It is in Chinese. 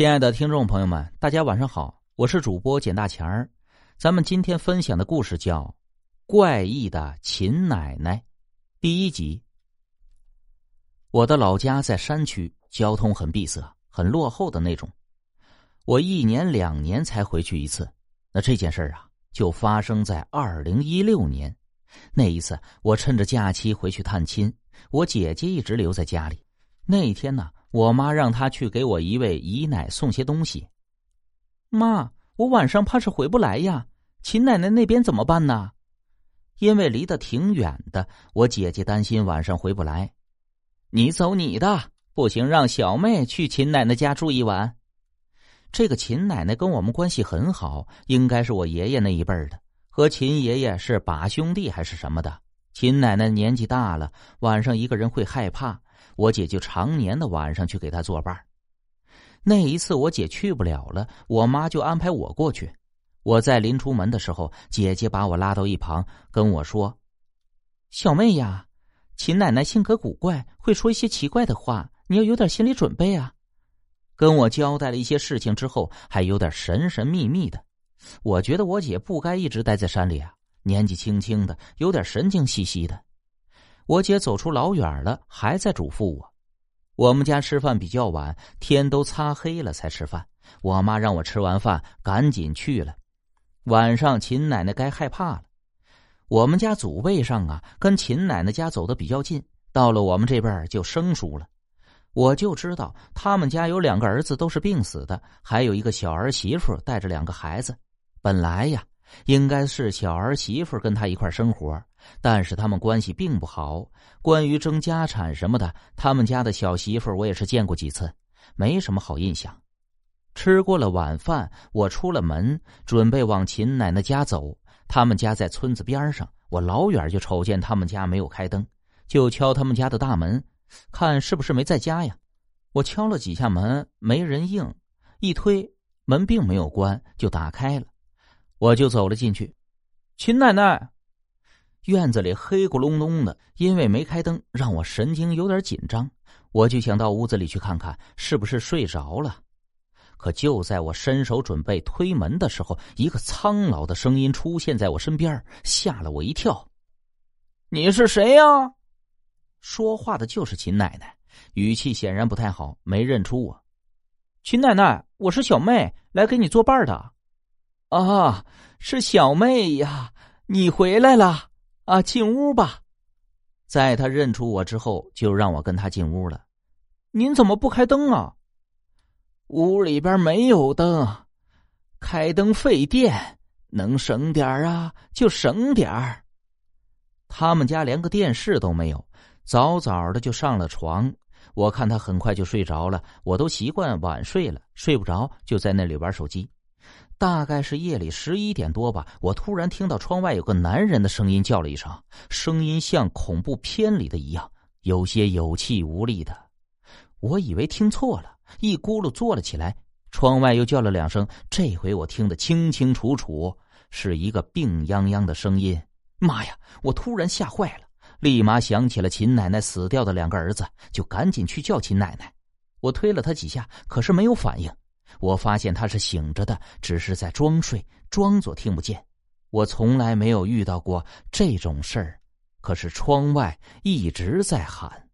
亲爱的听众朋友们，大家晚上好，我是主播简大钱儿。咱们今天分享的故事叫《怪异的秦奶奶》第一集。我的老家在山区，交通很闭塞，很落后的那种。我一年两年才回去一次。那这件事儿啊，就发生在二零一六年。那一次，我趁着假期回去探亲，我姐姐一直留在家里。那一天呢。我妈让她去给我一位姨奶送些东西。妈，我晚上怕是回不来呀，秦奶奶那边怎么办呢？因为离得挺远的，我姐姐担心晚上回不来。你走你的，不行，让小妹去秦奶奶家住一晚。这个秦奶奶跟我们关系很好，应该是我爷爷那一辈的，和秦爷爷是把兄弟还是什么的。秦奶奶年纪大了，晚上一个人会害怕。我姐就常年的晚上去给她作伴那一次我姐去不了了，我妈就安排我过去。我在临出门的时候，姐姐把我拉到一旁，跟我说：“小妹呀，秦奶奶性格古怪，会说一些奇怪的话，你要有点心理准备啊。”跟我交代了一些事情之后，还有点神神秘秘的。我觉得我姐不该一直待在山里啊，年纪轻轻的，有点神经兮兮的。我姐走出老远了，还在嘱咐我。我们家吃饭比较晚，天都擦黑了才吃饭。我妈让我吃完饭赶紧去了。晚上秦奶奶该害怕了。我们家祖辈上啊，跟秦奶奶家走的比较近，到了我们这边就生疏了。我就知道他们家有两个儿子都是病死的，还有一个小儿媳妇带着两个孩子。本来呀。应该是小儿媳妇跟他一块生活，但是他们关系并不好。关于争家产什么的，他们家的小媳妇我也是见过几次，没什么好印象。吃过了晚饭，我出了门，准备往秦奶奶家走。他们家在村子边上，我老远就瞅见他们家没有开灯，就敲他们家的大门，看是不是没在家呀。我敲了几下门，没人应，一推门并没有关，就打开了。我就走了进去，秦奶奶，院子里黑咕隆咚的，因为没开灯，让我神经有点紧张。我就想到屋子里去看看，是不是睡着了。可就在我伸手准备推门的时候，一个苍老的声音出现在我身边，吓了我一跳。你是谁呀？说话的就是秦奶奶，语气显然不太好，没认出我。秦奶奶，我是小妹，来给你作伴的。啊，是小妹呀！你回来了啊，进屋吧。在他认出我之后，就让我跟他进屋了。您怎么不开灯啊？屋里边没有灯，开灯费电，能省点啊就省点儿。他们家连个电视都没有，早早的就上了床。我看他很快就睡着了，我都习惯晚睡了，睡不着就在那里玩手机。大概是夜里十一点多吧，我突然听到窗外有个男人的声音叫了一声，声音像恐怖片里的一样，有些有气无力的。我以为听错了，一咕噜坐了起来。窗外又叫了两声，这回我听得清清楚楚，是一个病殃殃的声音。妈呀！我突然吓坏了，立马想起了秦奶奶死掉的两个儿子，就赶紧去叫秦奶奶。我推了他几下，可是没有反应。我发现他是醒着的，只是在装睡，装作听不见。我从来没有遇到过这种事儿，可是窗外一直在喊。